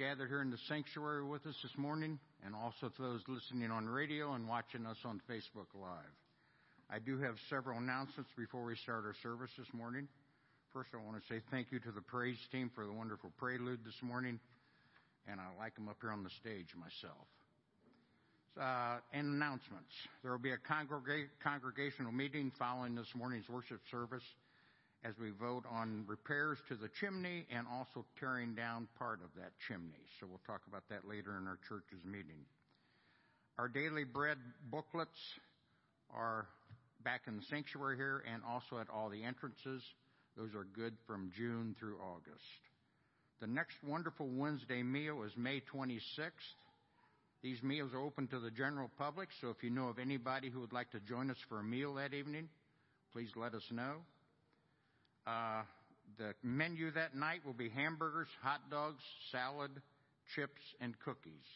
gathered here in the sanctuary with us this morning and also to those listening on radio and watching us on Facebook Live. I do have several announcements before we start our service this morning. First, I want to say thank you to the praise team for the wonderful prelude this morning, and I like them up here on the stage myself. Uh, and announcements. There will be a congrega- congregational meeting following this morning's worship service as we vote on repairs to the chimney and also tearing down part of that chimney. So we'll talk about that later in our church's meeting. Our daily bread booklets are back in the sanctuary here and also at all the entrances. Those are good from June through August. The next wonderful Wednesday meal is May 26th. These meals are open to the general public, so if you know of anybody who would like to join us for a meal that evening, please let us know. Uh, the menu that night will be hamburgers, hot dogs, salad, chips, and cookies.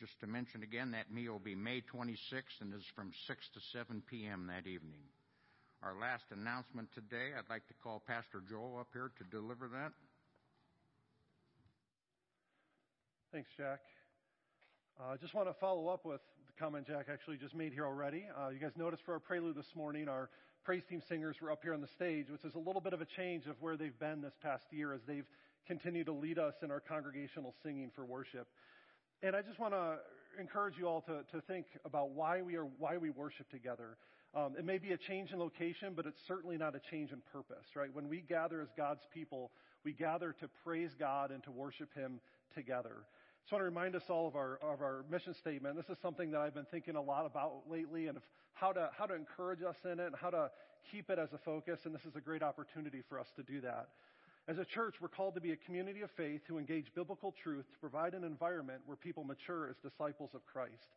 Just to mention again, that meal will be May 26th and is from 6 to 7 p.m. that evening. Our last announcement today, I'd like to call Pastor Joel up here to deliver that. Thanks, Jack. I uh, just want to follow up with the comment Jack actually just made here already. Uh, you guys noticed for our prelude this morning, our praise team singers were up here on the stage, which is a little bit of a change of where they've been this past year as they've continued to lead us in our congregational singing for worship. And I just want to encourage you all to, to think about why we are why we worship together. Um, it may be a change in location, but it's certainly not a change in purpose, right? When we gather as God's people, we gather to praise God and to worship Him together. Just want to remind us all of our of our mission statement. This is something that I've been thinking a lot about lately, and how to how to encourage us in it, and how to keep it as a focus. And this is a great opportunity for us to do that. As a church, we're called to be a community of faith who engage biblical truth to provide an environment where people mature as disciples of Christ.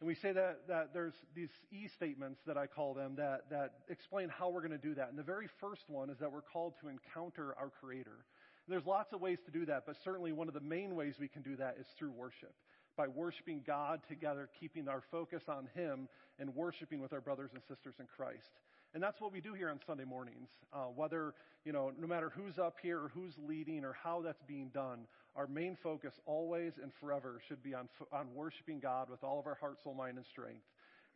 And we say that, that there's these E statements that I call them that, that explain how we're going to do that. And the very first one is that we're called to encounter our Creator. And there's lots of ways to do that, but certainly one of the main ways we can do that is through worship. By worshiping God together, keeping our focus on Him, and worshiping with our brothers and sisters in Christ. And that's what we do here on Sunday mornings. Uh, whether, you know, no matter who's up here or who's leading or how that's being done, our main focus always and forever should be on, on worshiping God with all of our heart, soul, mind, and strength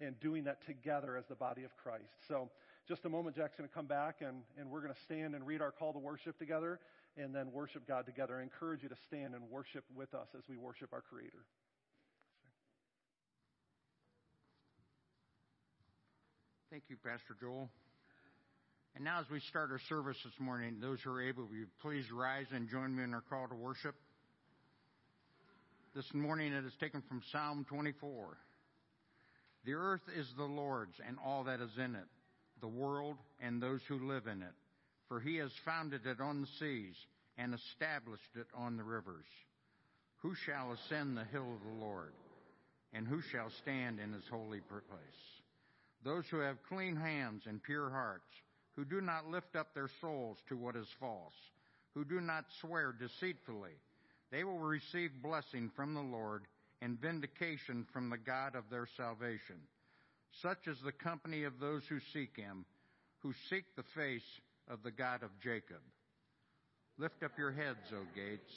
and doing that together as the body of Christ. So, just a moment, Jack's going to come back and, and we're going to stand and read our call to worship together and then worship God together. I encourage you to stand and worship with us as we worship our Creator. Thank you, Pastor Joel. And now, as we start our service this morning, those who are able, will you please rise and join me in our call to worship? This morning it is taken from Psalm 24. The earth is the Lord's and all that is in it, the world and those who live in it. For he has founded it on the seas and established it on the rivers. Who shall ascend the hill of the Lord? And who shall stand in his holy place? Those who have clean hands and pure hearts, who do not lift up their souls to what is false, who do not swear deceitfully, they will receive blessing from the Lord and vindication from the God of their salvation. Such is the company of those who seek him, who seek the face of the God of Jacob. Lift up your heads, O gates,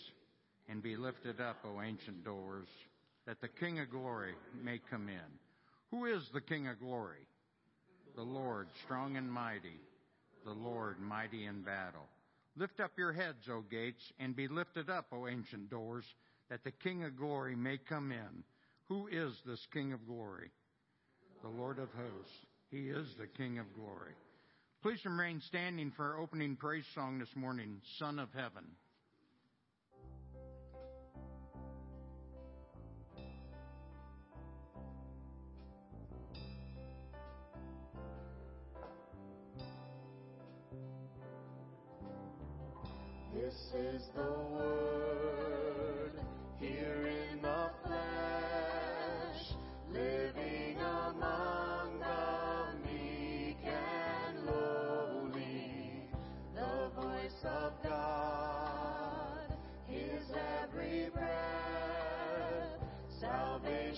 and be lifted up, O ancient doors, that the King of glory may come in. Who is the King of glory? The Lord, strong and mighty, the Lord, mighty in battle. Lift up your heads, O gates, and be lifted up, O ancient doors, that the King of glory may come in. Who is this King of glory? The Lord of hosts. He is the King of glory. Please remain standing for our opening praise song this morning, Son of Heaven. This is the word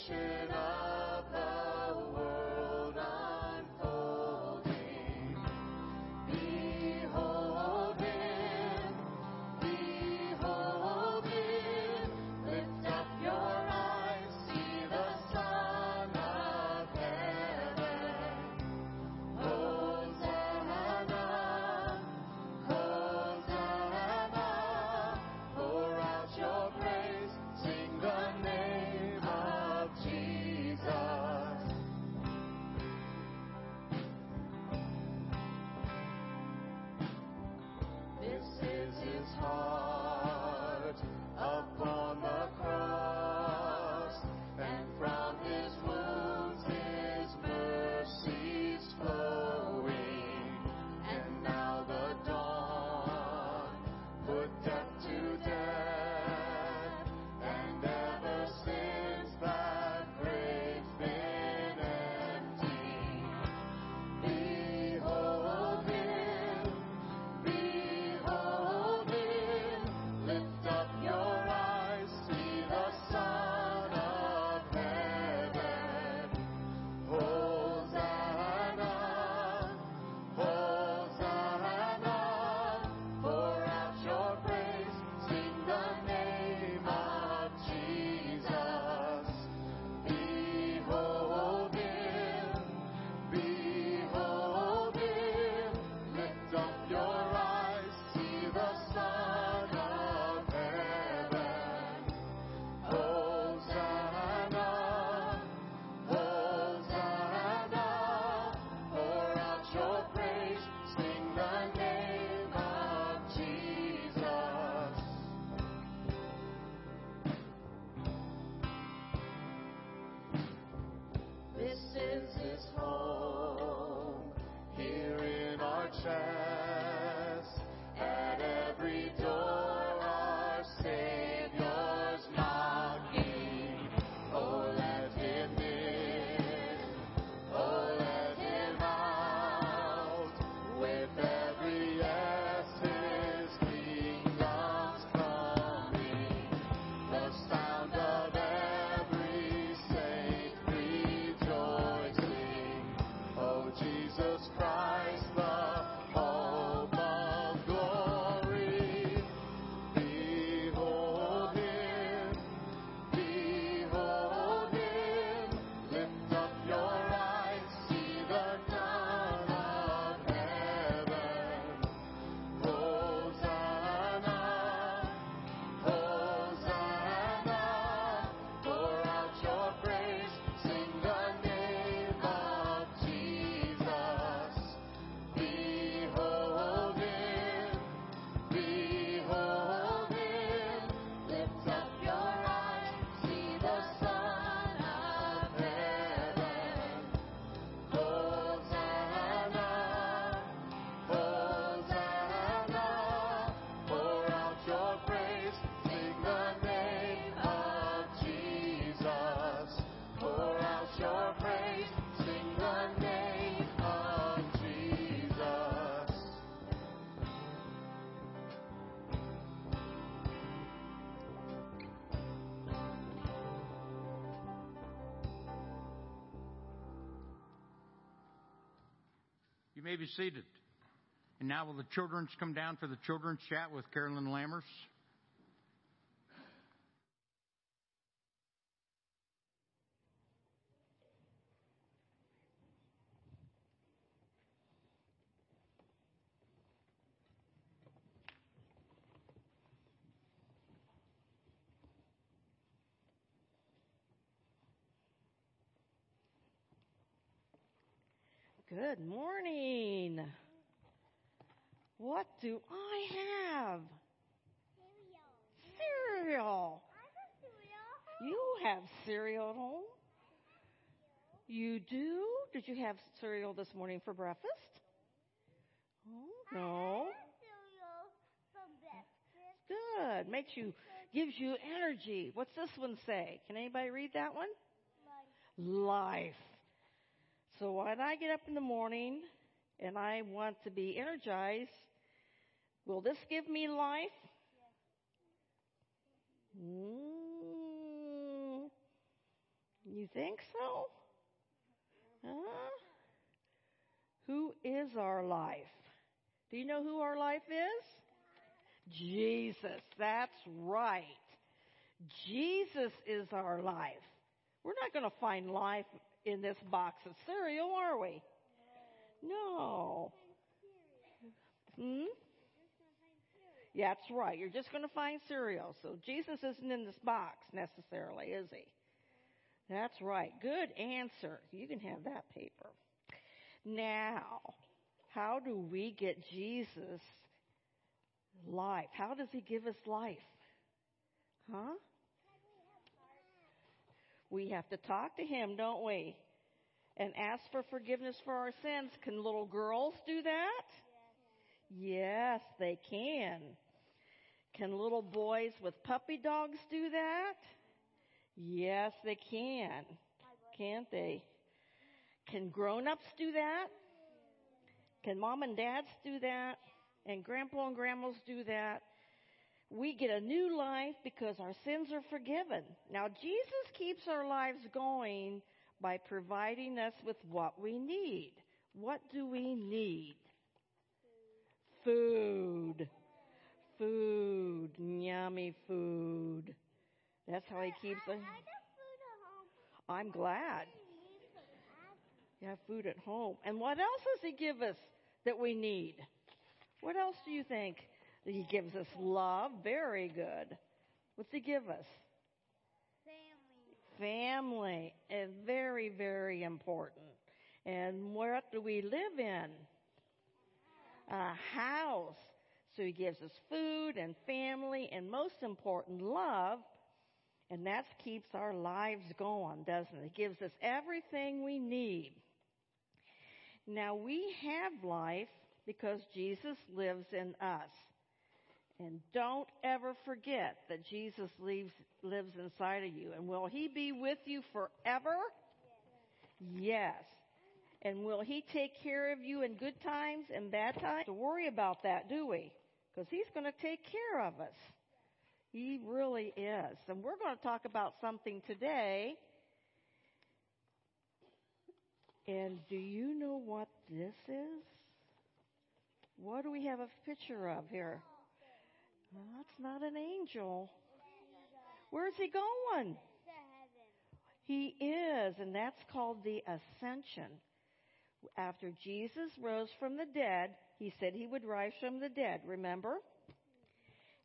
salvation may be seated. And now will the children's come down for the children's chat with Carolyn Lammers? Good morning. What do I have? Cereal. You have cereal at home? You do? Did you have cereal this morning for breakfast? Oh, no. Good. Makes you, gives you energy. What's this one say? Can anybody read that one? Life. So when I get up in the morning and I want to be energized, will this give me life? Mm, you think so? Huh? Who is our life? Do you know who our life is? Jesus. That's right. Jesus is our life. We're not going to find life in this box of cereal, are we? No. Hmm? Yeah, that's right. You're just going to find cereal. So Jesus isn't in this box necessarily, is he? That's right. Good answer. You can have that paper. Now, how do we get Jesus life? How does he give us life? Huh? We have to talk to him, don't we? And ask for forgiveness for our sins. Can little girls do that? Yes, they can. Can little boys with puppy dogs do that? Yes, they can. Can't they? Can grown-ups do that? Can mom and dads do that? And grandpa and grandmas do that? We get a new life because our sins are forgiven. Now, Jesus keeps our lives going by providing us with what we need. What do we need? Food. Food. Yummy food. That's how he keeps us. I'm glad. You have food at home. And what else does he give us that we need? What else do you think? He gives us love. Very good. What's he give us? Family. Family. And very, very important. And what do we live in? A house. So he gives us food and family and most important, love. And that keeps our lives going, doesn't it? It gives us everything we need. Now we have life because Jesus lives in us. And don't ever forget that Jesus lives, lives inside of you. And will He be with you forever? Yes. And will He take care of you in good times and bad times? To worry about that, do we? Because He's going to take care of us. He really is. And we're going to talk about something today. And do you know what this is? What do we have a picture of here? That's not an angel. Where's he going? He is, and that's called the ascension. After Jesus rose from the dead, he said he would rise from the dead, remember?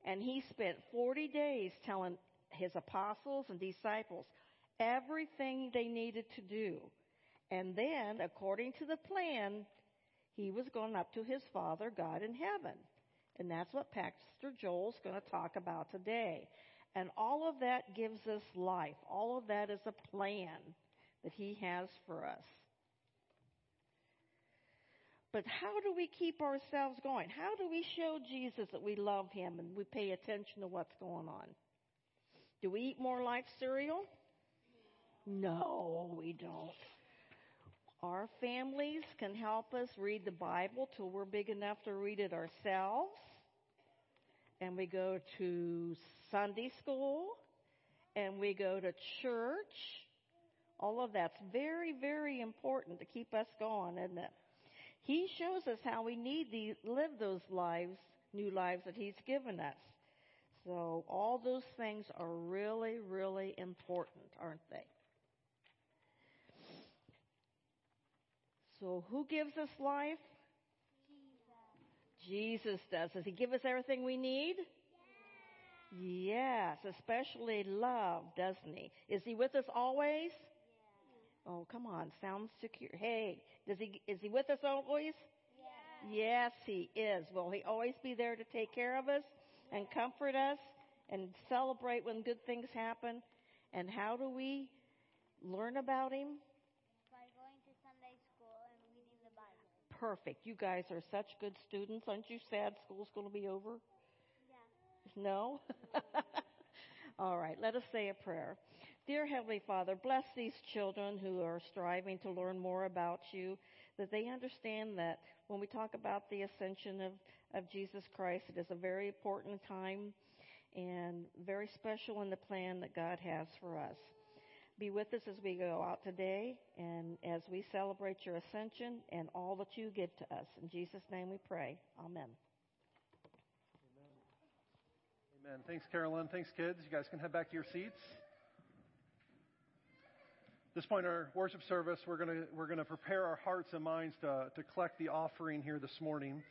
And he spent 40 days telling his apostles and disciples everything they needed to do. And then, according to the plan, he was going up to his Father God in heaven. And that's what Pastor Joel's going to talk about today. And all of that gives us life. All of that is a plan that he has for us. But how do we keep ourselves going? How do we show Jesus that we love him and we pay attention to what's going on? Do we eat more life cereal? No, we don't. Our families can help us read the Bible till we're big enough to read it ourselves. And we go to Sunday school and we go to church. All of that's very, very important to keep us going, isn't it? He shows us how we need to live those lives, new lives that He's given us. So all those things are really, really important, aren't they? So who gives us life? Jesus Jesus does. Does He give us everything we need? Yes, especially love, doesn't He? Is He with us always? Oh, come on, sounds secure. Hey, does He is He with us always? Yes, He is. Will He always be there to take care of us and comfort us and celebrate when good things happen? And how do we learn about Him? by going to Sunday school and reading the Bible. Perfect. You guys are such good students. Aren't you sad school's going to be over? Yeah. No? All right, let us say a prayer. Dear Heavenly Father, bless these children who are striving to learn more about you, that they understand that when we talk about the ascension of, of Jesus Christ, it is a very important time and very special in the plan that God has for us. Be with us as we go out today and as we celebrate your ascension and all that you give to us. In Jesus' name we pray. Amen. Amen. Thanks, Carolyn. Thanks, kids. You guys can head back to your seats. At this point in our worship service, we're going to we're to prepare our hearts and minds to, to collect the offering here this morning.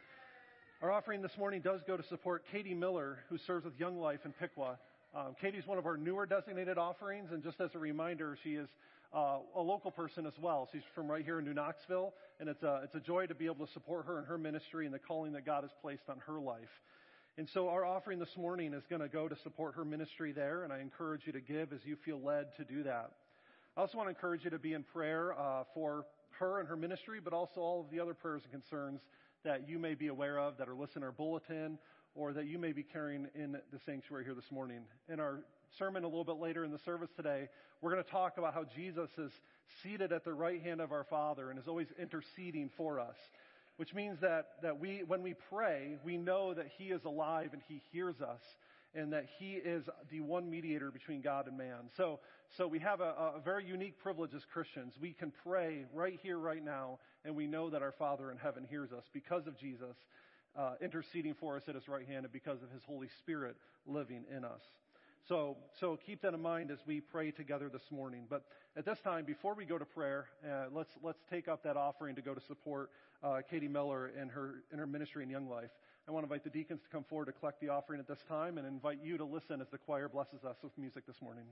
Our offering this morning does go to support Katie Miller, who serves with Young Life in Piqua. Um, Katie's one of our newer designated offerings, and just as a reminder, she is uh, a local person as well. She's from right here in New Knoxville, and it's a, it's a joy to be able to support her in her ministry and the calling that God has placed on her life. And so our offering this morning is going to go to support her ministry there, and I encourage you to give as you feel led to do that. I also want to encourage you to be in prayer uh, for her and her ministry, but also all of the other prayers and concerns that you may be aware of that are listed in our bulletin or that you may be carrying in the sanctuary here this morning. In our sermon a little bit later in the service today, we're going to talk about how Jesus is seated at the right hand of our Father and is always interceding for us. Which means that, that we, when we pray, we know that He is alive and He hears us and that He is the one mediator between God and man. So, so we have a, a very unique privilege as Christians. We can pray right here, right now, and we know that our Father in heaven hears us because of Jesus uh, interceding for us at His right hand and because of His Holy Spirit living in us. So, so keep that in mind as we pray together this morning. But at this time, before we go to prayer, uh, let's let's take up that offering to go to support uh, Katie Miller in her in her ministry in Young Life. I want to invite the deacons to come forward to collect the offering at this time, and invite you to listen as the choir blesses us with music this morning.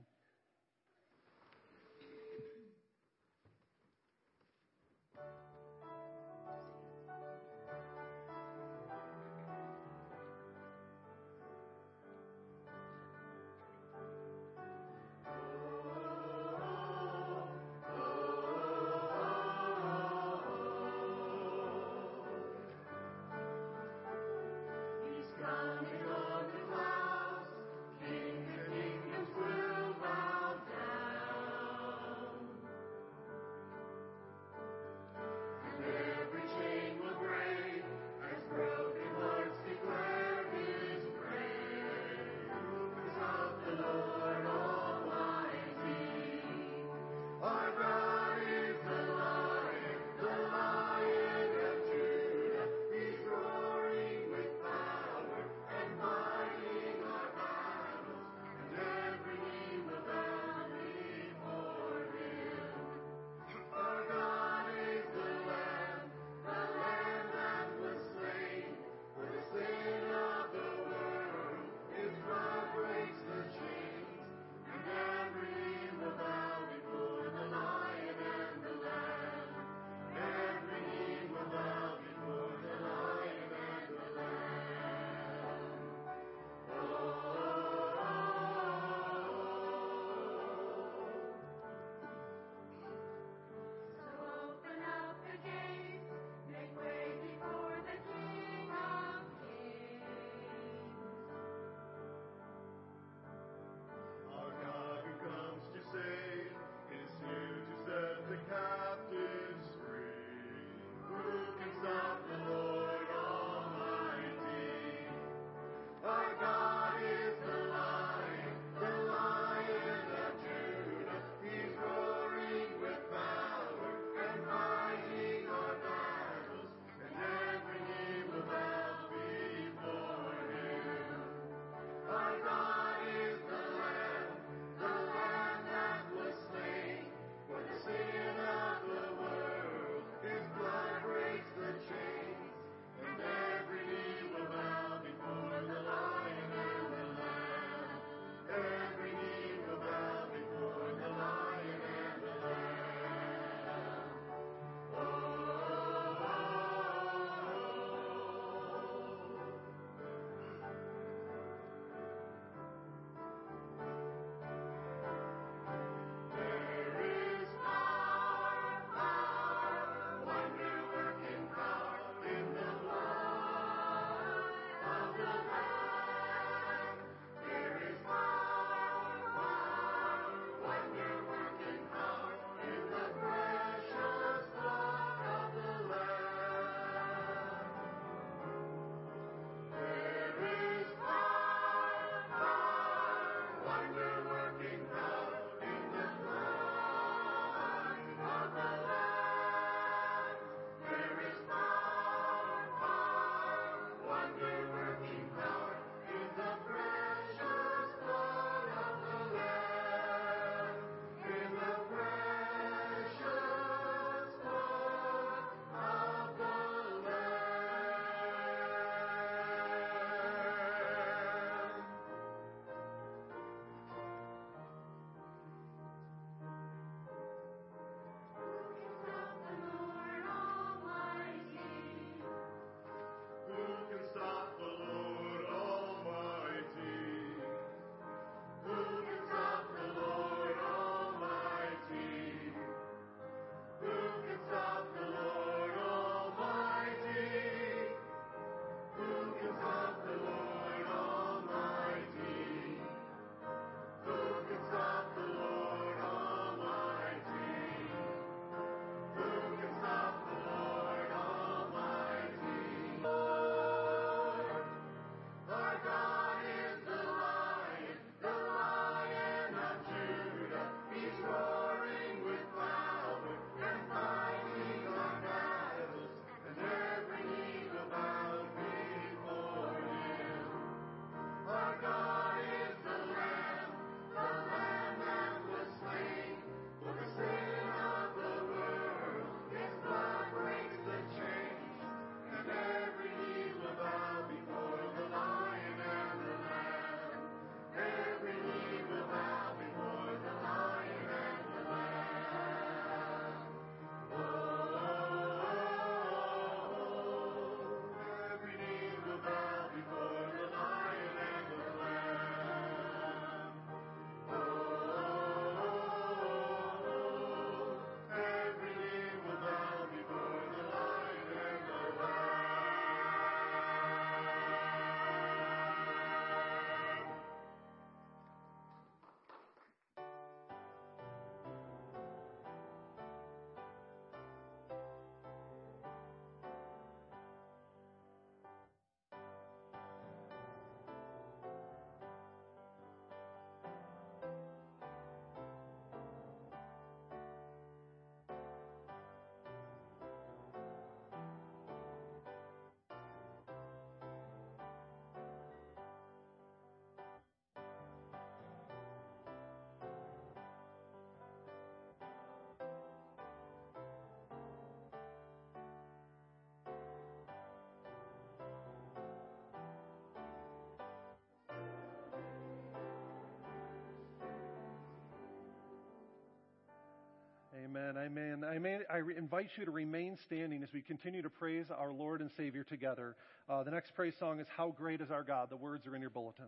Amen. Amen. Amen. I invite you to remain standing as we continue to praise our Lord and Savior together. Uh, the next praise song is How Great is Our God. The words are in your bulletin.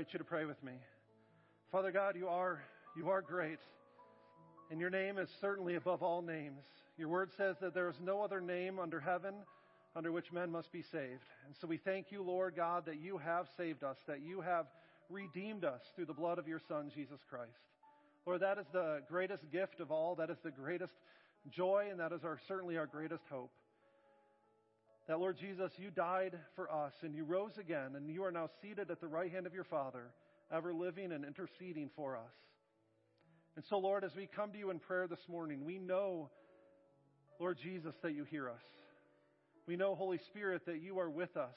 Invite you to pray with me. Father God, you are, you are great, and your name is certainly above all names. Your word says that there is no other name under heaven under which men must be saved. And so we thank you, Lord God, that you have saved us, that you have redeemed us through the blood of your Son, Jesus Christ. Lord, that is the greatest gift of all. That is the greatest joy, and that is our, certainly our greatest hope. That, Lord Jesus, you died for us, and you rose again, and you are now seated at the right hand of your Father, ever living and interceding for us. And so, Lord, as we come to you in prayer this morning, we know, Lord Jesus, that you hear us. We know, Holy Spirit, that you are with us.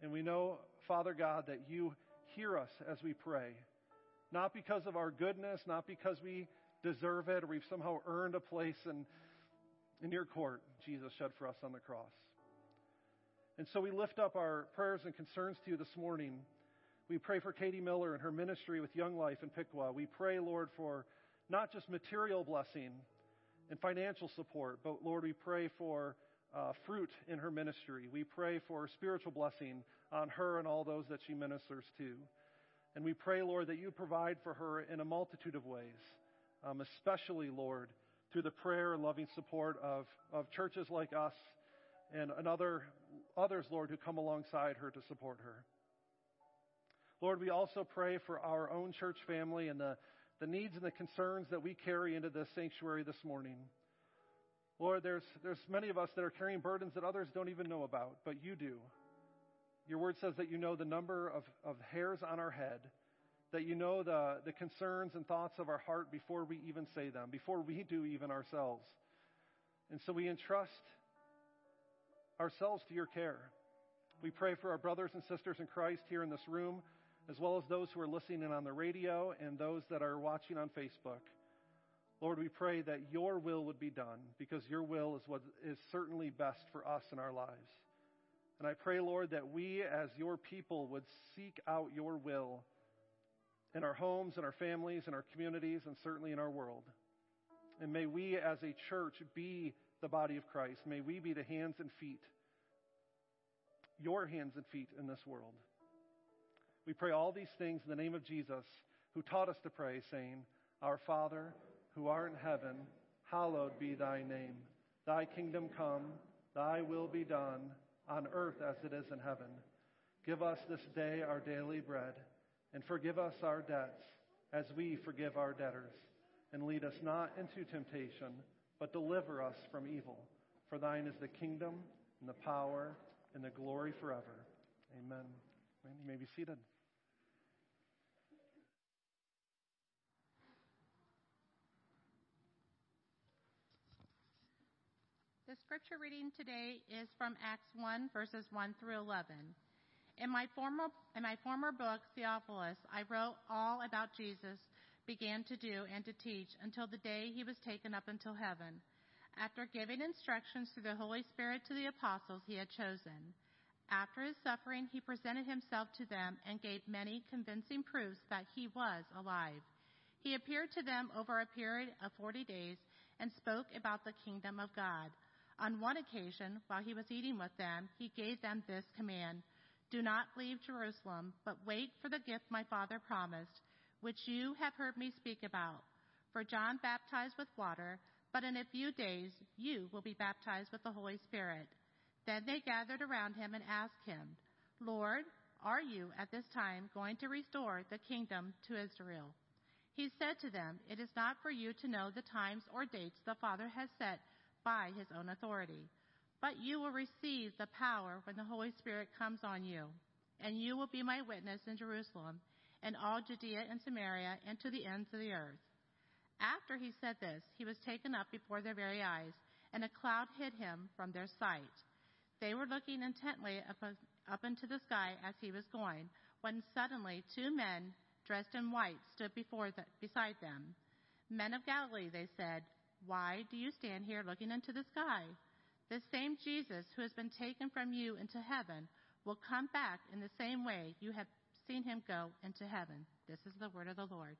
And we know, Father God, that you hear us as we pray. Not because of our goodness, not because we deserve it or we've somehow earned a place in, in your court, Jesus shed for us on the cross. And so we lift up our prayers and concerns to you this morning. We pray for Katie Miller and her ministry with Young Life in Piqua. We pray, Lord, for not just material blessing and financial support, but Lord, we pray for uh, fruit in her ministry. We pray for spiritual blessing on her and all those that she ministers to. And we pray, Lord, that you provide for her in a multitude of ways, um, especially, Lord, through the prayer and loving support of, of churches like us and, and other, others, Lord, who come alongside her to support her. Lord, we also pray for our own church family and the, the needs and the concerns that we carry into this sanctuary this morning. Lord, there's, there's many of us that are carrying burdens that others don't even know about, but you do. Your word says that you know the number of, of hairs on our head, that you know the, the concerns and thoughts of our heart before we even say them, before we do even ourselves. And so we entrust ourselves to your care. We pray for our brothers and sisters in Christ here in this room, as well as those who are listening in on the radio and those that are watching on Facebook. Lord, we pray that your will would be done because your will is what is certainly best for us in our lives. And I pray, Lord, that we as your people would seek out your will in our homes, in our families, in our communities, and certainly in our world. And may we as a church be the body of Christ. May we be the hands and feet, your hands and feet in this world. We pray all these things in the name of Jesus, who taught us to pray, saying, Our Father, who art in heaven, hallowed be thy name. Thy kingdom come, thy will be done, on earth as it is in heaven. Give us this day our daily bread, and forgive us our debts, as we forgive our debtors. And lead us not into temptation, but deliver us from evil. For thine is the kingdom, and the power, and the glory forever. Amen. You may be seated. The scripture reading today is from Acts 1, verses 1 through 11. In my former, in my former book, Theophilus, I wrote all about Jesus began to do and to teach until the day he was taken up into heaven, after giving instructions through the Holy Spirit to the apostles he had chosen. After his suffering, he presented himself to them and gave many convincing proofs that he was alive. He appeared to them over a period of 40 days and spoke about the kingdom of God. On one occasion, while he was eating with them, he gave them this command Do not leave Jerusalem, but wait for the gift my Father promised, which you have heard me speak about. For John baptized with water, but in a few days you will be baptized with the Holy Spirit. Then they gathered around him and asked him, Lord, are you at this time going to restore the kingdom to Israel? He said to them, It is not for you to know the times or dates the Father has set by his own authority. But you will receive the power when the Holy Spirit comes on you, and you will be my witness in Jerusalem and all Judea and Samaria and to the ends of the earth. After he said this, he was taken up before their very eyes, and a cloud hid him from their sight. They were looking intently up, up into the sky as he was going, when suddenly two men dressed in white stood before the, beside them. Men of Galilee, they said, why do you stand here looking into the sky? The same Jesus who has been taken from you into heaven will come back in the same way you have seen him go into heaven. This is the word of the Lord.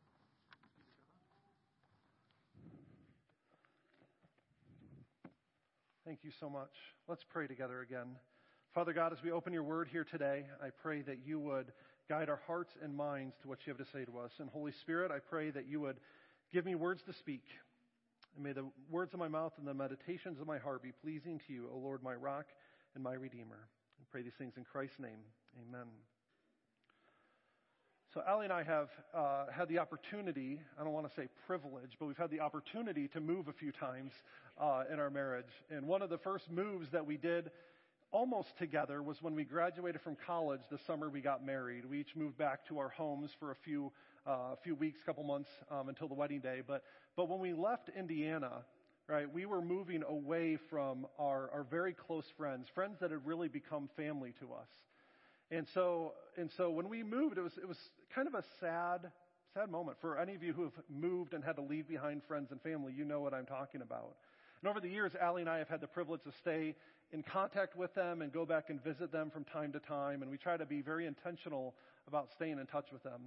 Thank you so much. Let's pray together again. Father God, as we open your word here today, I pray that you would guide our hearts and minds to what you have to say to us. And Holy Spirit, I pray that you would give me words to speak. And may the words of my mouth and the meditations of my heart be pleasing to you, O Lord, my rock and my redeemer. I pray these things in Christ's name. Amen. So, Allie and I have uh, had the opportunity, I don't want to say privilege, but we've had the opportunity to move a few times uh, in our marriage. And one of the first moves that we did almost together was when we graduated from college the summer we got married. We each moved back to our homes for a few, uh, few weeks, couple months um, until the wedding day. But, but when we left Indiana, right, we were moving away from our, our very close friends, friends that had really become family to us. And so, and so when we moved, it was, it was kind of a sad, sad moment. For any of you who have moved and had to leave behind friends and family, you know what I'm talking about. And over the years, Allie and I have had the privilege to stay in contact with them and go back and visit them from time to time. And we try to be very intentional about staying in touch with them.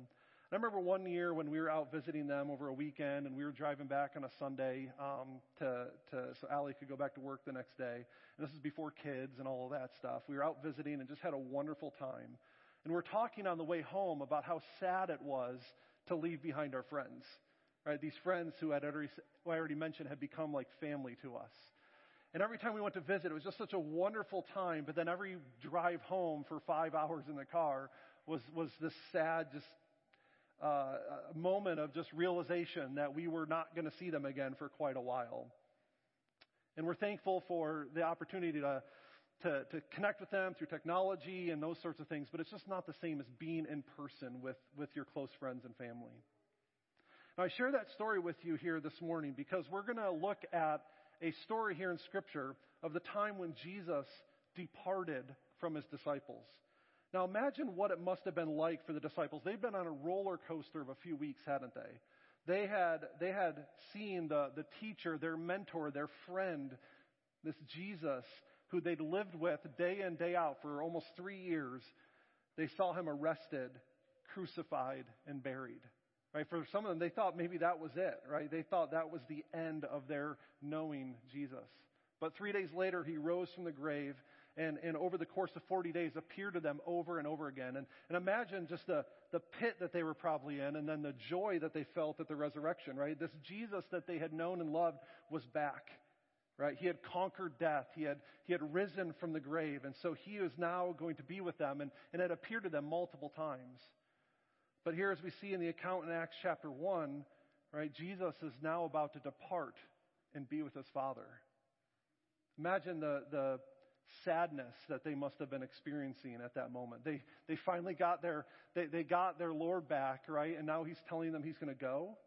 I remember one year when we were out visiting them over a weekend, and we were driving back on a Sunday um, to, to so Allie could go back to work the next day. And this is before kids and all of that stuff. We were out visiting and just had a wonderful time. And we're talking on the way home about how sad it was to leave behind our friends. Right? These friends who had already, who I already mentioned had become like family to us. And every time we went to visit, it was just such a wonderful time. But then every drive home for five hours in the car was, was this sad, just uh, moment of just realization that we were not going to see them again for quite a while. And we're thankful for the opportunity to, to, to connect with them through technology and those sorts of things, but it's just not the same as being in person with, with your close friends and family. Now, I share that story with you here this morning because we're going to look at a story here in Scripture of the time when Jesus departed from his disciples. Now imagine what it must have been like for the disciples. They'd been on a roller coaster of a few weeks, hadn't they? They had, they had seen the, the teacher, their mentor, their friend, this Jesus, who they'd lived with day in, day out for almost three years. They saw him arrested, crucified, and buried. Right? For some of them, they thought maybe that was it, right? They thought that was the end of their knowing Jesus. But three days later, he rose from the grave and, and over the course of 40 days appear to them over and over again. And, and imagine just the, the pit that they were probably in and then the joy that they felt at the resurrection, right? This Jesus that they had known and loved was back, right? He had conquered death. He had, he had risen from the grave. And so he is now going to be with them and, and had appeared to them multiple times. But here, as we see in the account in Acts chapter 1, right, Jesus is now about to depart and be with his Father. Imagine the, the sadness that they must have been experiencing at that moment. They, they finally got their, they, they got their Lord back, right? And now he's telling them he's going to go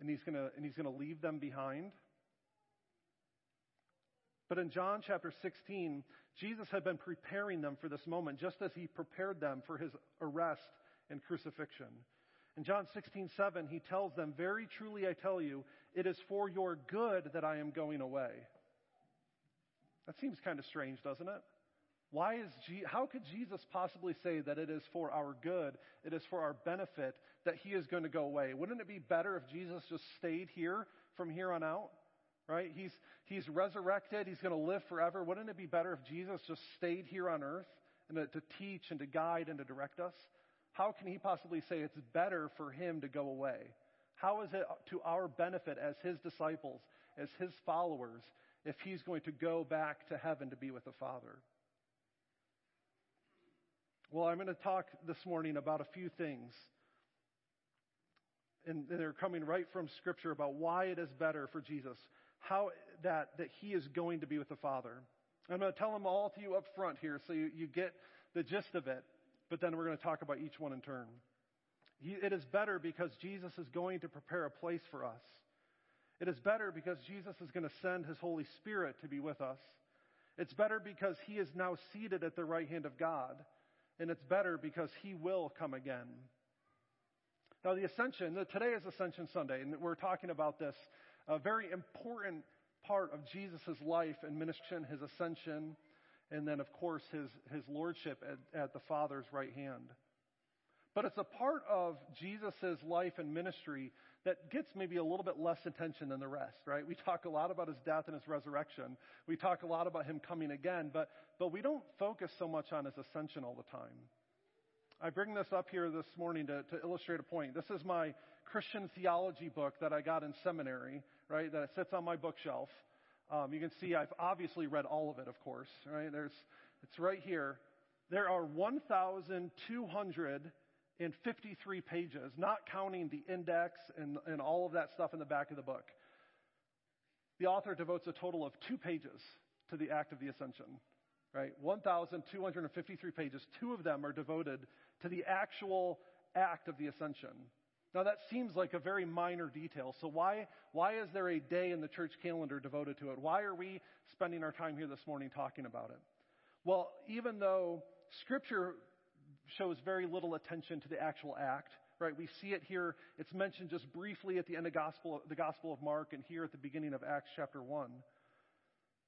and he's going to, and he's going to leave them behind. But in John chapter 16, Jesus had been preparing them for this moment just as he prepared them for his arrest and crucifixion. In John 16, 7, he tells them, Very truly I tell you, it is for your good that I am going away. That seems kind of strange, doesn't it? Why is Je- how could Jesus possibly say that it is for our good, it is for our benefit that he is going to go away? Wouldn't it be better if Jesus just stayed here from here on out? Right? He's he's resurrected, he's going to live forever. Wouldn't it be better if Jesus just stayed here on earth and to, to teach and to guide and to direct us? How can he possibly say it's better for him to go away? How is it to our benefit as his disciples, as his followers, if he's going to go back to heaven to be with the Father. Well, I'm going to talk this morning about a few things. And they're coming right from Scripture about why it is better for Jesus, how that, that he is going to be with the Father. I'm going to tell them all to you up front here so you, you get the gist of it, but then we're going to talk about each one in turn. It is better because Jesus is going to prepare a place for us. It is better because Jesus is going to send his Holy Spirit to be with us. It's better because he is now seated at the right hand of God. And it's better because he will come again. Now, the Ascension, today is Ascension Sunday, and we're talking about this a very important part of Jesus' life and ministry, his ascension, and then, of course, his, his lordship at, at the Father's right hand. But it's a part of Jesus' life and ministry that gets maybe a little bit less attention than the rest, right? We talk a lot about his death and his resurrection. We talk a lot about him coming again, but, but we don't focus so much on his ascension all the time. I bring this up here this morning to, to illustrate a point. This is my Christian theology book that I got in seminary, right? That sits on my bookshelf. Um, you can see I've obviously read all of it, of course, right? There's, it's right here. There are 1,253 pages, not counting the index and, and all of that stuff in the back of the book. The author devotes a total of two pages to the act of the ascension, right? 1,253 pages. Two of them are devoted to the actual act of the ascension. Now that seems like a very minor detail. So why, why is there a day in the church calendar devoted to it? Why are we spending our time here this morning talking about it? Well, even though scripture shows very little attention to the actual act, right? We see it here. It's mentioned just briefly at the end of gospel, the Gospel of Mark and here at the beginning of Acts chapter 1.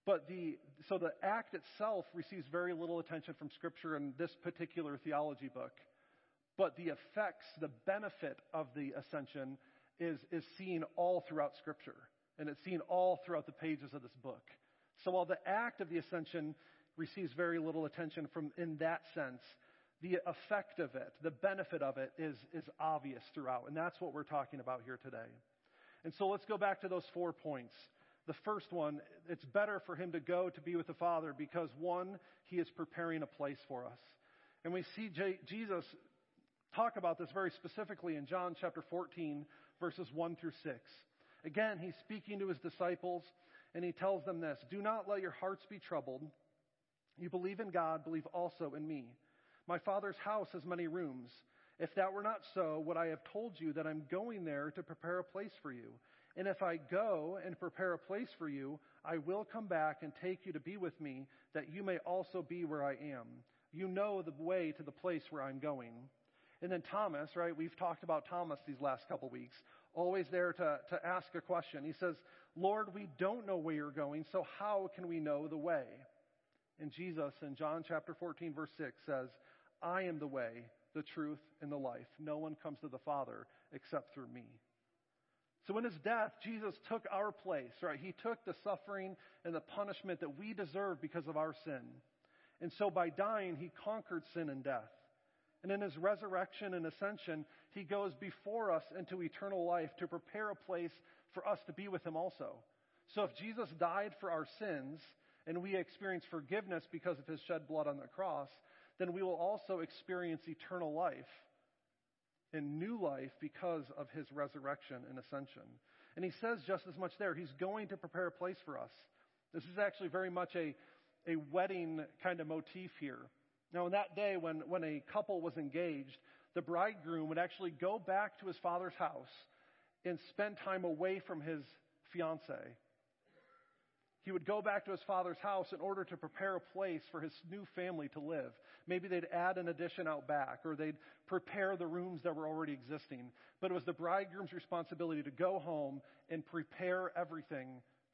But the, so the act itself receives very little attention from Scripture in this particular theology book. But the effects, the benefit of the ascension is, is seen all throughout Scripture. And it's seen all throughout the pages of this book. So while the act of the ascension receives very little attention from in that sense, the effect of it, the benefit of it is, is obvious throughout. And that's what we're talking about here today. And so let's go back to those four points. The first one, it's better for him to go to be with the Father because one, he is preparing a place for us. And we see J- Jesus talk about this very specifically in John chapter 14, verses 1 through 6. Again, he's speaking to his disciples and he tells them this Do not let your hearts be troubled. You believe in God, believe also in me. My Father's house has many rooms. If that were not so, would I have told you that I'm going there to prepare a place for you? And if I go and prepare a place for you, I will come back and take you to be with me, that you may also be where I am. You know the way to the place where I'm going. And then Thomas, right? We've talked about Thomas these last couple weeks, always there to, to ask a question. He says, Lord, we don't know where you're going, so how can we know the way? And Jesus in John chapter 14, verse 6 says, I am the way, the truth, and the life. No one comes to the Father except through me. So in his death, Jesus took our place, right? He took the suffering and the punishment that we deserve because of our sin. And so by dying, he conquered sin and death. And in his resurrection and ascension, he goes before us into eternal life to prepare a place for us to be with him also. So if Jesus died for our sins and we experience forgiveness because of his shed blood on the cross, then we will also experience eternal life and new life because of his resurrection and ascension. And he says just as much there. He's going to prepare a place for us. This is actually very much a, a wedding kind of motif here. Now, in that day, when, when a couple was engaged, the bridegroom would actually go back to his father's house and spend time away from his fiancee he would go back to his father's house in order to prepare a place for his new family to live. Maybe they'd add an addition out back, or they'd prepare the rooms that were already existing. But it was the bridegroom's responsibility to go home and prepare everything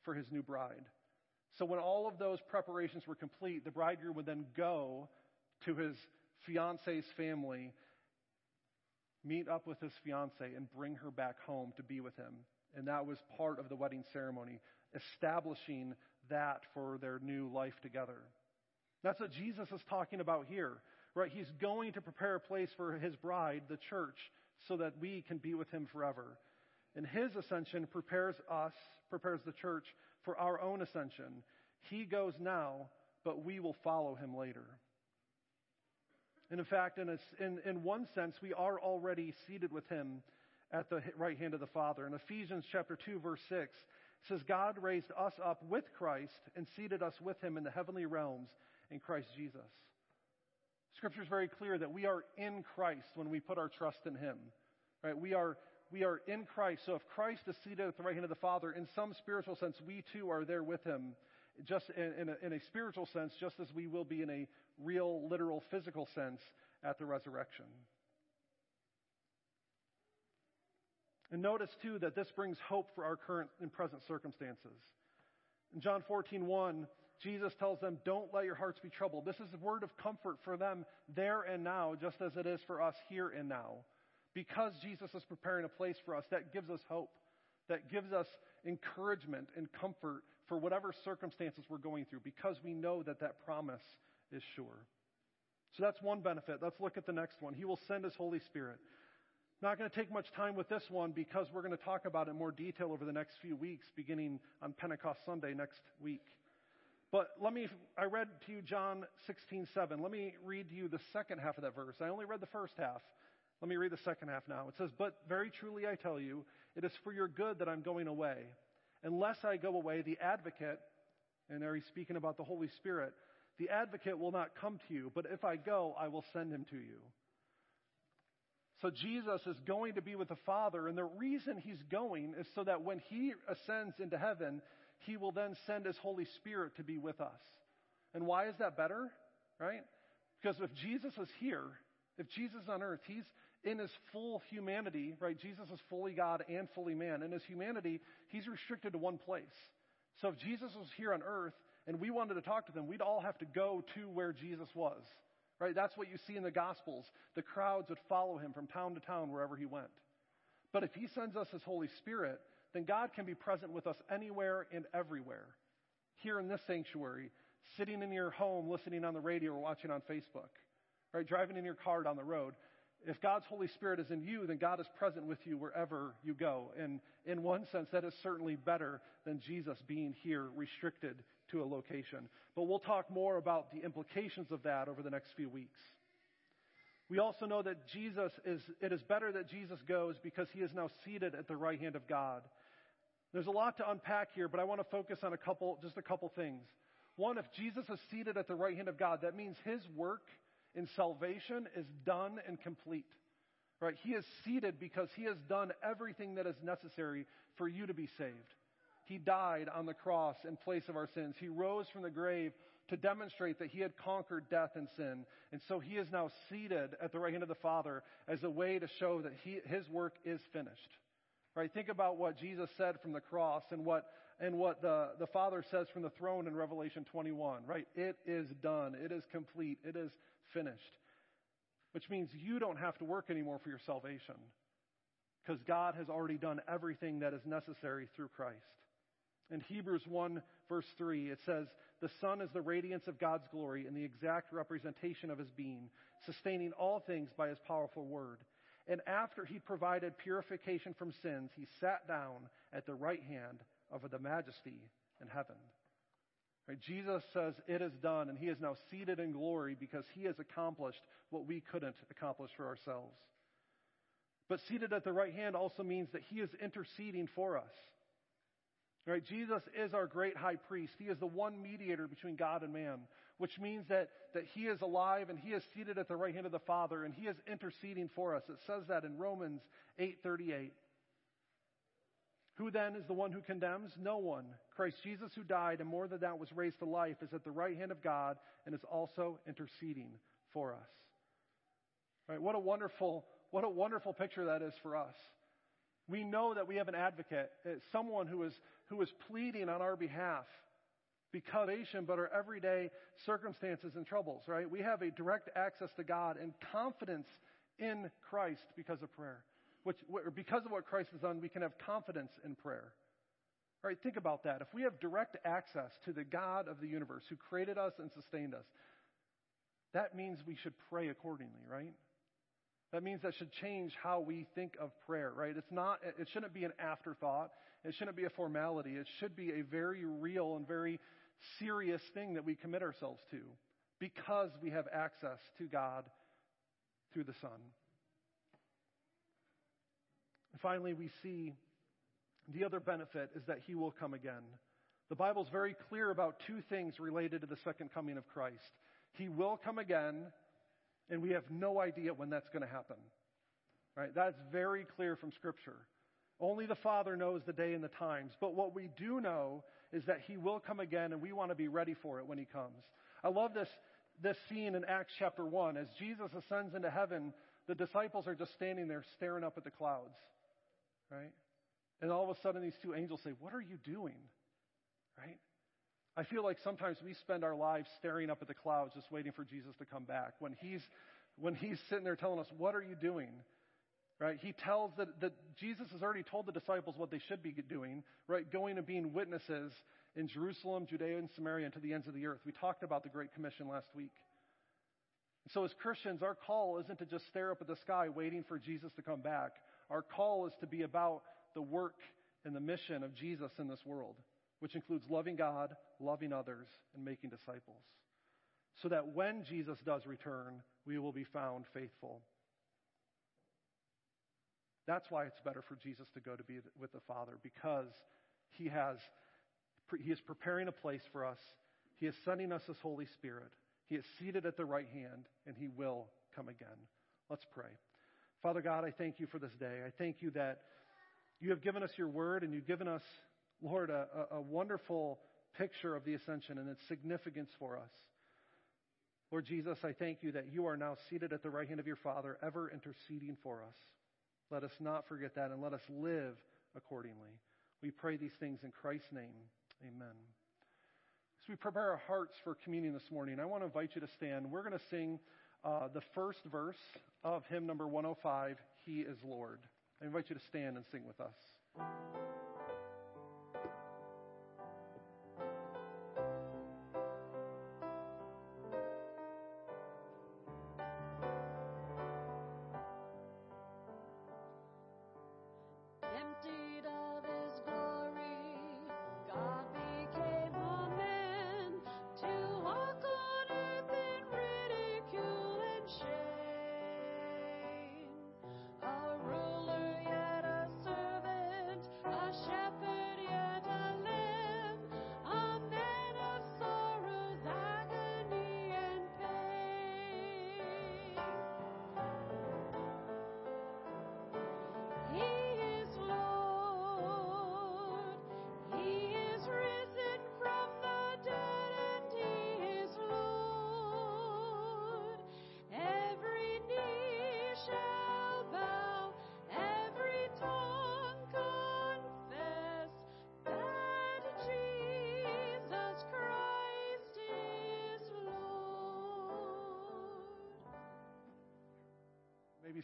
for his new bride. So when all of those preparations were complete, the bridegroom would then go to his fiance's family, meet up with his fiance, and bring her back home to be with him. And that was part of the wedding ceremony establishing that for their new life together. That's what Jesus is talking about here, right? He's going to prepare a place for his bride, the church, so that we can be with him forever. And his ascension prepares us, prepares the church for our own ascension. He goes now, but we will follow him later. And in fact, in, a, in, in one sense, we are already seated with him at the right hand of the Father. In Ephesians chapter 2, verse 6, says, God raised us up with Christ and seated us with him in the heavenly realms in Christ Jesus. Scripture is very clear that we are in Christ when we put our trust in him. Right? We are, we are in Christ. So if Christ is seated at the right hand of the Father, in some spiritual sense, we too are there with him. Just in, in, a, in a spiritual sense, just as we will be in a real, literal, physical sense at the resurrection. And notice too that this brings hope for our current and present circumstances. In John 14, 1, Jesus tells them, Don't let your hearts be troubled. This is a word of comfort for them there and now, just as it is for us here and now. Because Jesus is preparing a place for us, that gives us hope. That gives us encouragement and comfort for whatever circumstances we're going through, because we know that that promise is sure. So that's one benefit. Let's look at the next one. He will send His Holy Spirit. Not going to take much time with this one because we're going to talk about it in more detail over the next few weeks, beginning on Pentecost Sunday next week. But let me, I read to you John 16, 7. Let me read to you the second half of that verse. I only read the first half. Let me read the second half now. It says, But very truly I tell you, it is for your good that I'm going away. Unless I go away, the advocate, and there he's speaking about the Holy Spirit, the advocate will not come to you, but if I go, I will send him to you. So Jesus is going to be with the Father, and the reason he's going is so that when he ascends into heaven, he will then send his Holy Spirit to be with us. And why is that better? Right? Because if Jesus is here, if Jesus is on earth, he's in his full humanity, right? Jesus is fully God and fully man. In his humanity, he's restricted to one place. So if Jesus was here on earth and we wanted to talk to him, we'd all have to go to where Jesus was. Right? That's what you see in the Gospels. The crowds would follow him from town to town wherever he went. But if he sends us his Holy Spirit, then God can be present with us anywhere and everywhere. Here in this sanctuary, sitting in your home, listening on the radio or watching on Facebook, right? Driving in your car down the road. If God's Holy Spirit is in you, then God is present with you wherever you go. And in one sense, that is certainly better than Jesus being here restricted to a location. But we'll talk more about the implications of that over the next few weeks. We also know that Jesus is, it is better that Jesus goes because he is now seated at the right hand of God. There's a lot to unpack here, but I want to focus on a couple, just a couple things. One, if Jesus is seated at the right hand of God, that means his work in salvation is done and complete. Right? He is seated because he has done everything that is necessary for you to be saved. He died on the cross in place of our sins. He rose from the grave to demonstrate that he had conquered death and sin. And so he is now seated at the right hand of the Father as a way to show that he, his work is finished. Right? Think about what Jesus said from the cross and what, and what the, the Father says from the throne in Revelation 21. Right? It is done. It is complete. It is finished. Which means you don't have to work anymore for your salvation. Because God has already done everything that is necessary through Christ. In Hebrews 1, verse 3, it says, The Son is the radiance of God's glory and the exact representation of his being, sustaining all things by his powerful word. And after he provided purification from sins, he sat down at the right hand of the majesty in heaven. Right? Jesus says, It is done, and he is now seated in glory because he has accomplished what we couldn't accomplish for ourselves. But seated at the right hand also means that he is interceding for us. Right? Jesus is our great high priest. He is the one mediator between God and man, which means that, that he is alive and he is seated at the right hand of the Father and he is interceding for us. It says that in Romans 8:38. Who then is the one who condemns? No one. Christ Jesus who died and more than that was raised to life is at the right hand of God and is also interceding for us. Right? What a wonderful what a wonderful picture that is for us. We know that we have an advocate, uh, someone who is, who is pleading on our behalf because of but our everyday circumstances and troubles, right? We have a direct access to God and confidence in Christ because of prayer. Which, because of what Christ has done, we can have confidence in prayer. All right, think about that. If we have direct access to the God of the universe who created us and sustained us, that means we should pray accordingly, right? That means that should change how we think of prayer, right? It's not, it shouldn't be an afterthought. It shouldn't be a formality. It should be a very real and very serious thing that we commit ourselves to because we have access to God through the Son. And finally, we see the other benefit is that He will come again. The Bible is very clear about two things related to the second coming of Christ. He will come again and we have no idea when that's going to happen. Right? That's very clear from Scripture. Only the Father knows the day and the times. But what we do know is that He will come again, and we want to be ready for it when He comes. I love this, this scene in Acts chapter 1. As Jesus ascends into heaven, the disciples are just standing there staring up at the clouds. Right? And all of a sudden, these two angels say, What are you doing? Right? I feel like sometimes we spend our lives staring up at the clouds just waiting for Jesus to come back. When he's, when he's sitting there telling us, What are you doing? Right? He tells that, that Jesus has already told the disciples what they should be doing, right? Going and being witnesses in Jerusalem, Judea, and Samaria, and to the ends of the earth. We talked about the Great Commission last week. So, as Christians, our call isn't to just stare up at the sky waiting for Jesus to come back. Our call is to be about the work and the mission of Jesus in this world, which includes loving God, loving others, and making disciples. So that when Jesus does return, we will be found faithful. That's why it's better for Jesus to go to be with the Father, because he, has, he is preparing a place for us. He is sending us His Holy Spirit. He is seated at the right hand, and He will come again. Let's pray. Father God, I thank you for this day. I thank you that you have given us your word, and you've given us, Lord, a, a wonderful picture of the ascension and its significance for us. Lord Jesus, I thank you that you are now seated at the right hand of your Father, ever interceding for us. Let us not forget that, and let us live accordingly. We pray these things in Christ's name. Amen. As we prepare our hearts for communion this morning, I want to invite you to stand. We're going to sing uh, the first verse of hymn number 105, He is Lord. I invite you to stand and sing with us.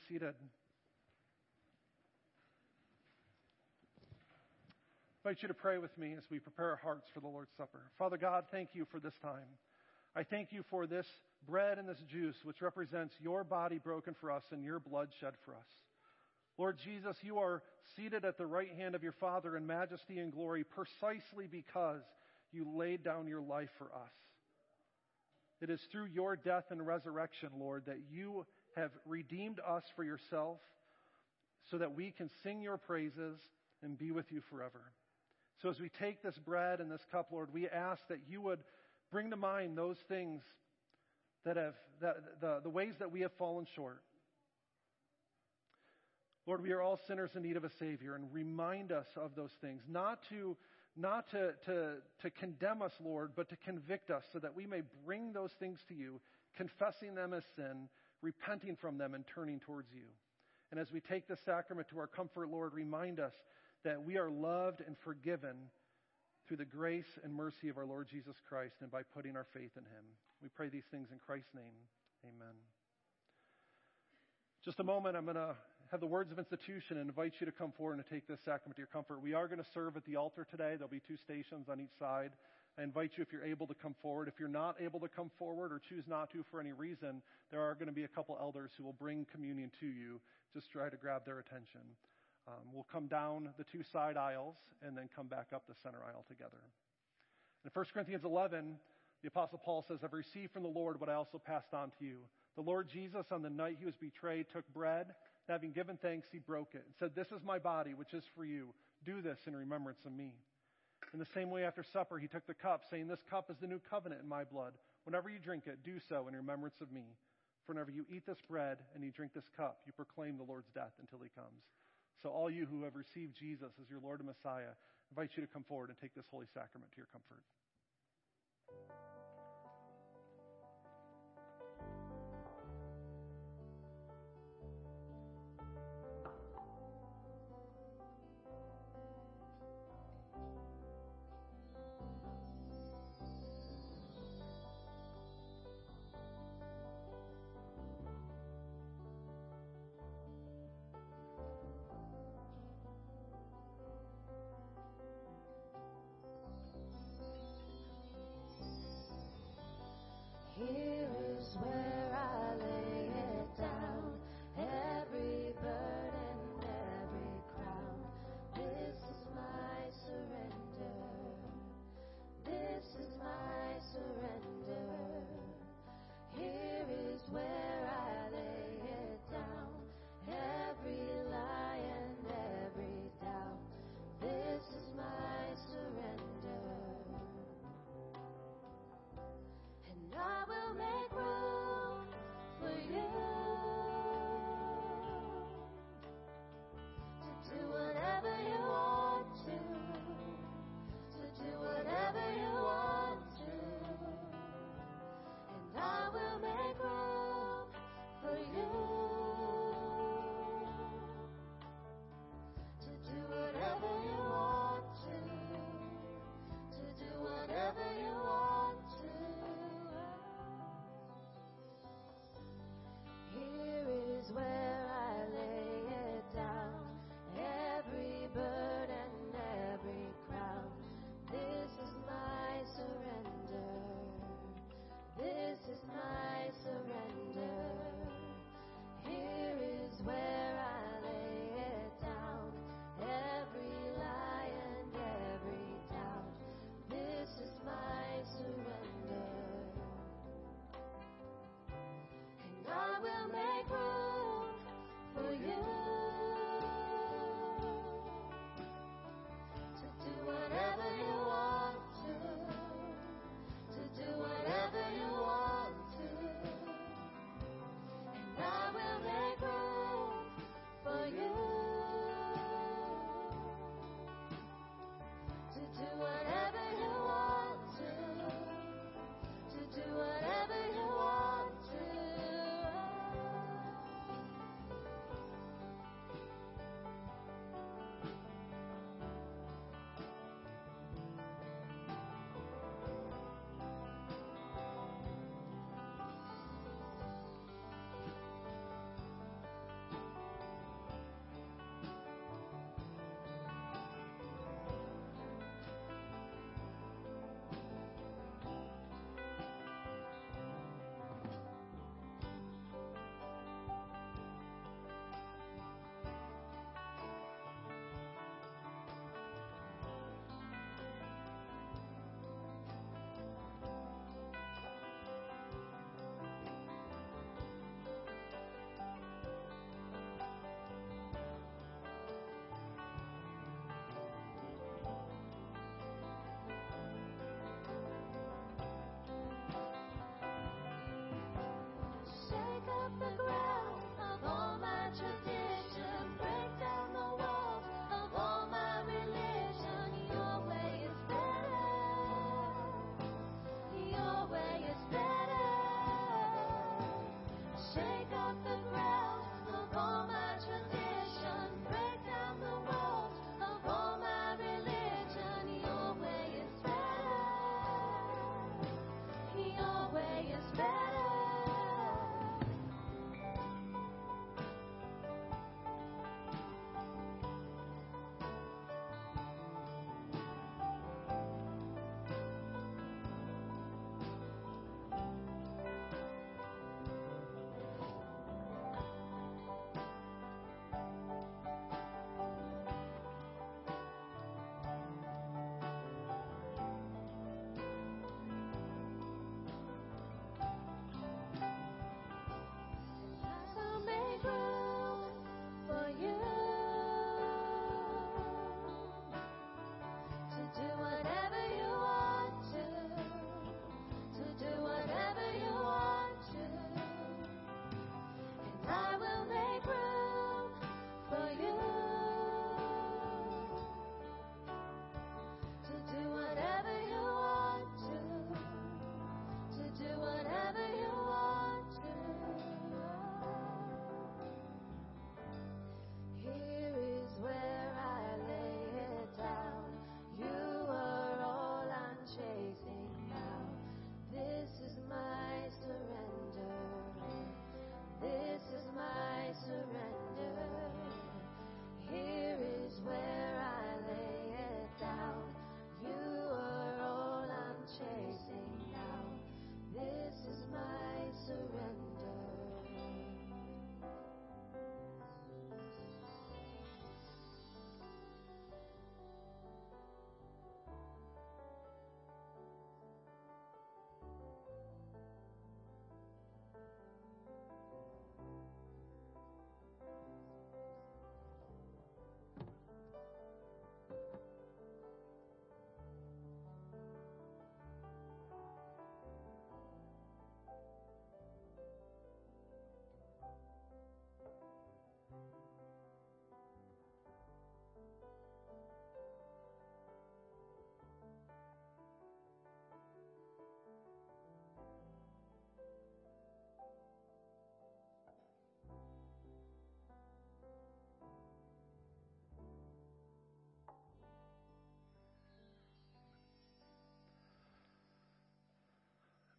Seated. I invite you to pray with me as we prepare our hearts for the Lord's Supper. Father God, thank you for this time. I thank you for this bread and this juice, which represents your body broken for us and your blood shed for us. Lord Jesus, you are seated at the right hand of your Father in majesty and glory precisely because you laid down your life for us. It is through your death and resurrection, Lord, that you have redeemed us for yourself so that we can sing your praises and be with you forever. So as we take this bread and this cup, Lord, we ask that you would bring to mind those things that have, that, the, the ways that we have fallen short. Lord, we are all sinners in need of a Savior, and remind us of those things. Not to, not to, to, to condemn us, Lord, but to convict us so that we may bring those things to you, confessing them as sin, repenting from them and turning towards you. And as we take this sacrament to our comfort, Lord, remind us that we are loved and forgiven through the grace and mercy of our Lord Jesus Christ and by putting our faith in him. We pray these things in Christ's name. Amen. Just a moment, I'm going to have the words of institution and invite you to come forward and to take this sacrament to your comfort. We are going to serve at the altar today. There'll be two stations on each side. I invite you, if you're able to come forward. If you're not able to come forward or choose not to for any reason, there are going to be a couple elders who will bring communion to you. Just try to grab their attention. Um, we'll come down the two side aisles and then come back up the center aisle together. In 1 Corinthians 11, the Apostle Paul says, I've received from the Lord what I also passed on to you. The Lord Jesus, on the night he was betrayed, took bread, and having given thanks, he broke it and said, This is my body, which is for you. Do this in remembrance of me. In the same way, after supper, he took the cup, saying, This cup is the new covenant in my blood. Whenever you drink it, do so in remembrance of me. For whenever you eat this bread and you drink this cup, you proclaim the Lord's death until he comes. So, all you who have received Jesus as your Lord and Messiah, invite you to come forward and take this holy sacrament to your comfort.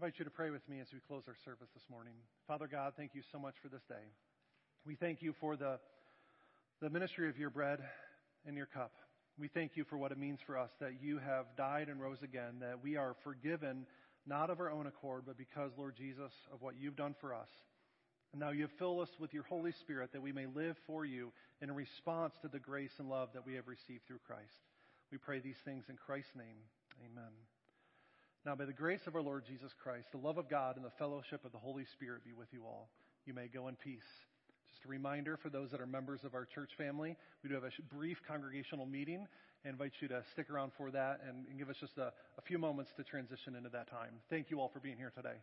Invite you to pray with me as we close our service this morning. Father God, thank you so much for this day. We thank you for the, the ministry of your bread and your cup. We thank you for what it means for us that you have died and rose again, that we are forgiven not of our own accord, but because, Lord Jesus, of what you've done for us. And now you filled us with your Holy Spirit that we may live for you in response to the grace and love that we have received through Christ. We pray these things in Christ's name. Amen. Now, by the grace of our Lord Jesus Christ, the love of God, and the fellowship of the Holy Spirit be with you all. You may go in peace. Just a reminder for those that are members of our church family, we do have a brief congregational meeting. I invite you to stick around for that and, give us just a, a few moments to transition into that time. Thank you all for being here today.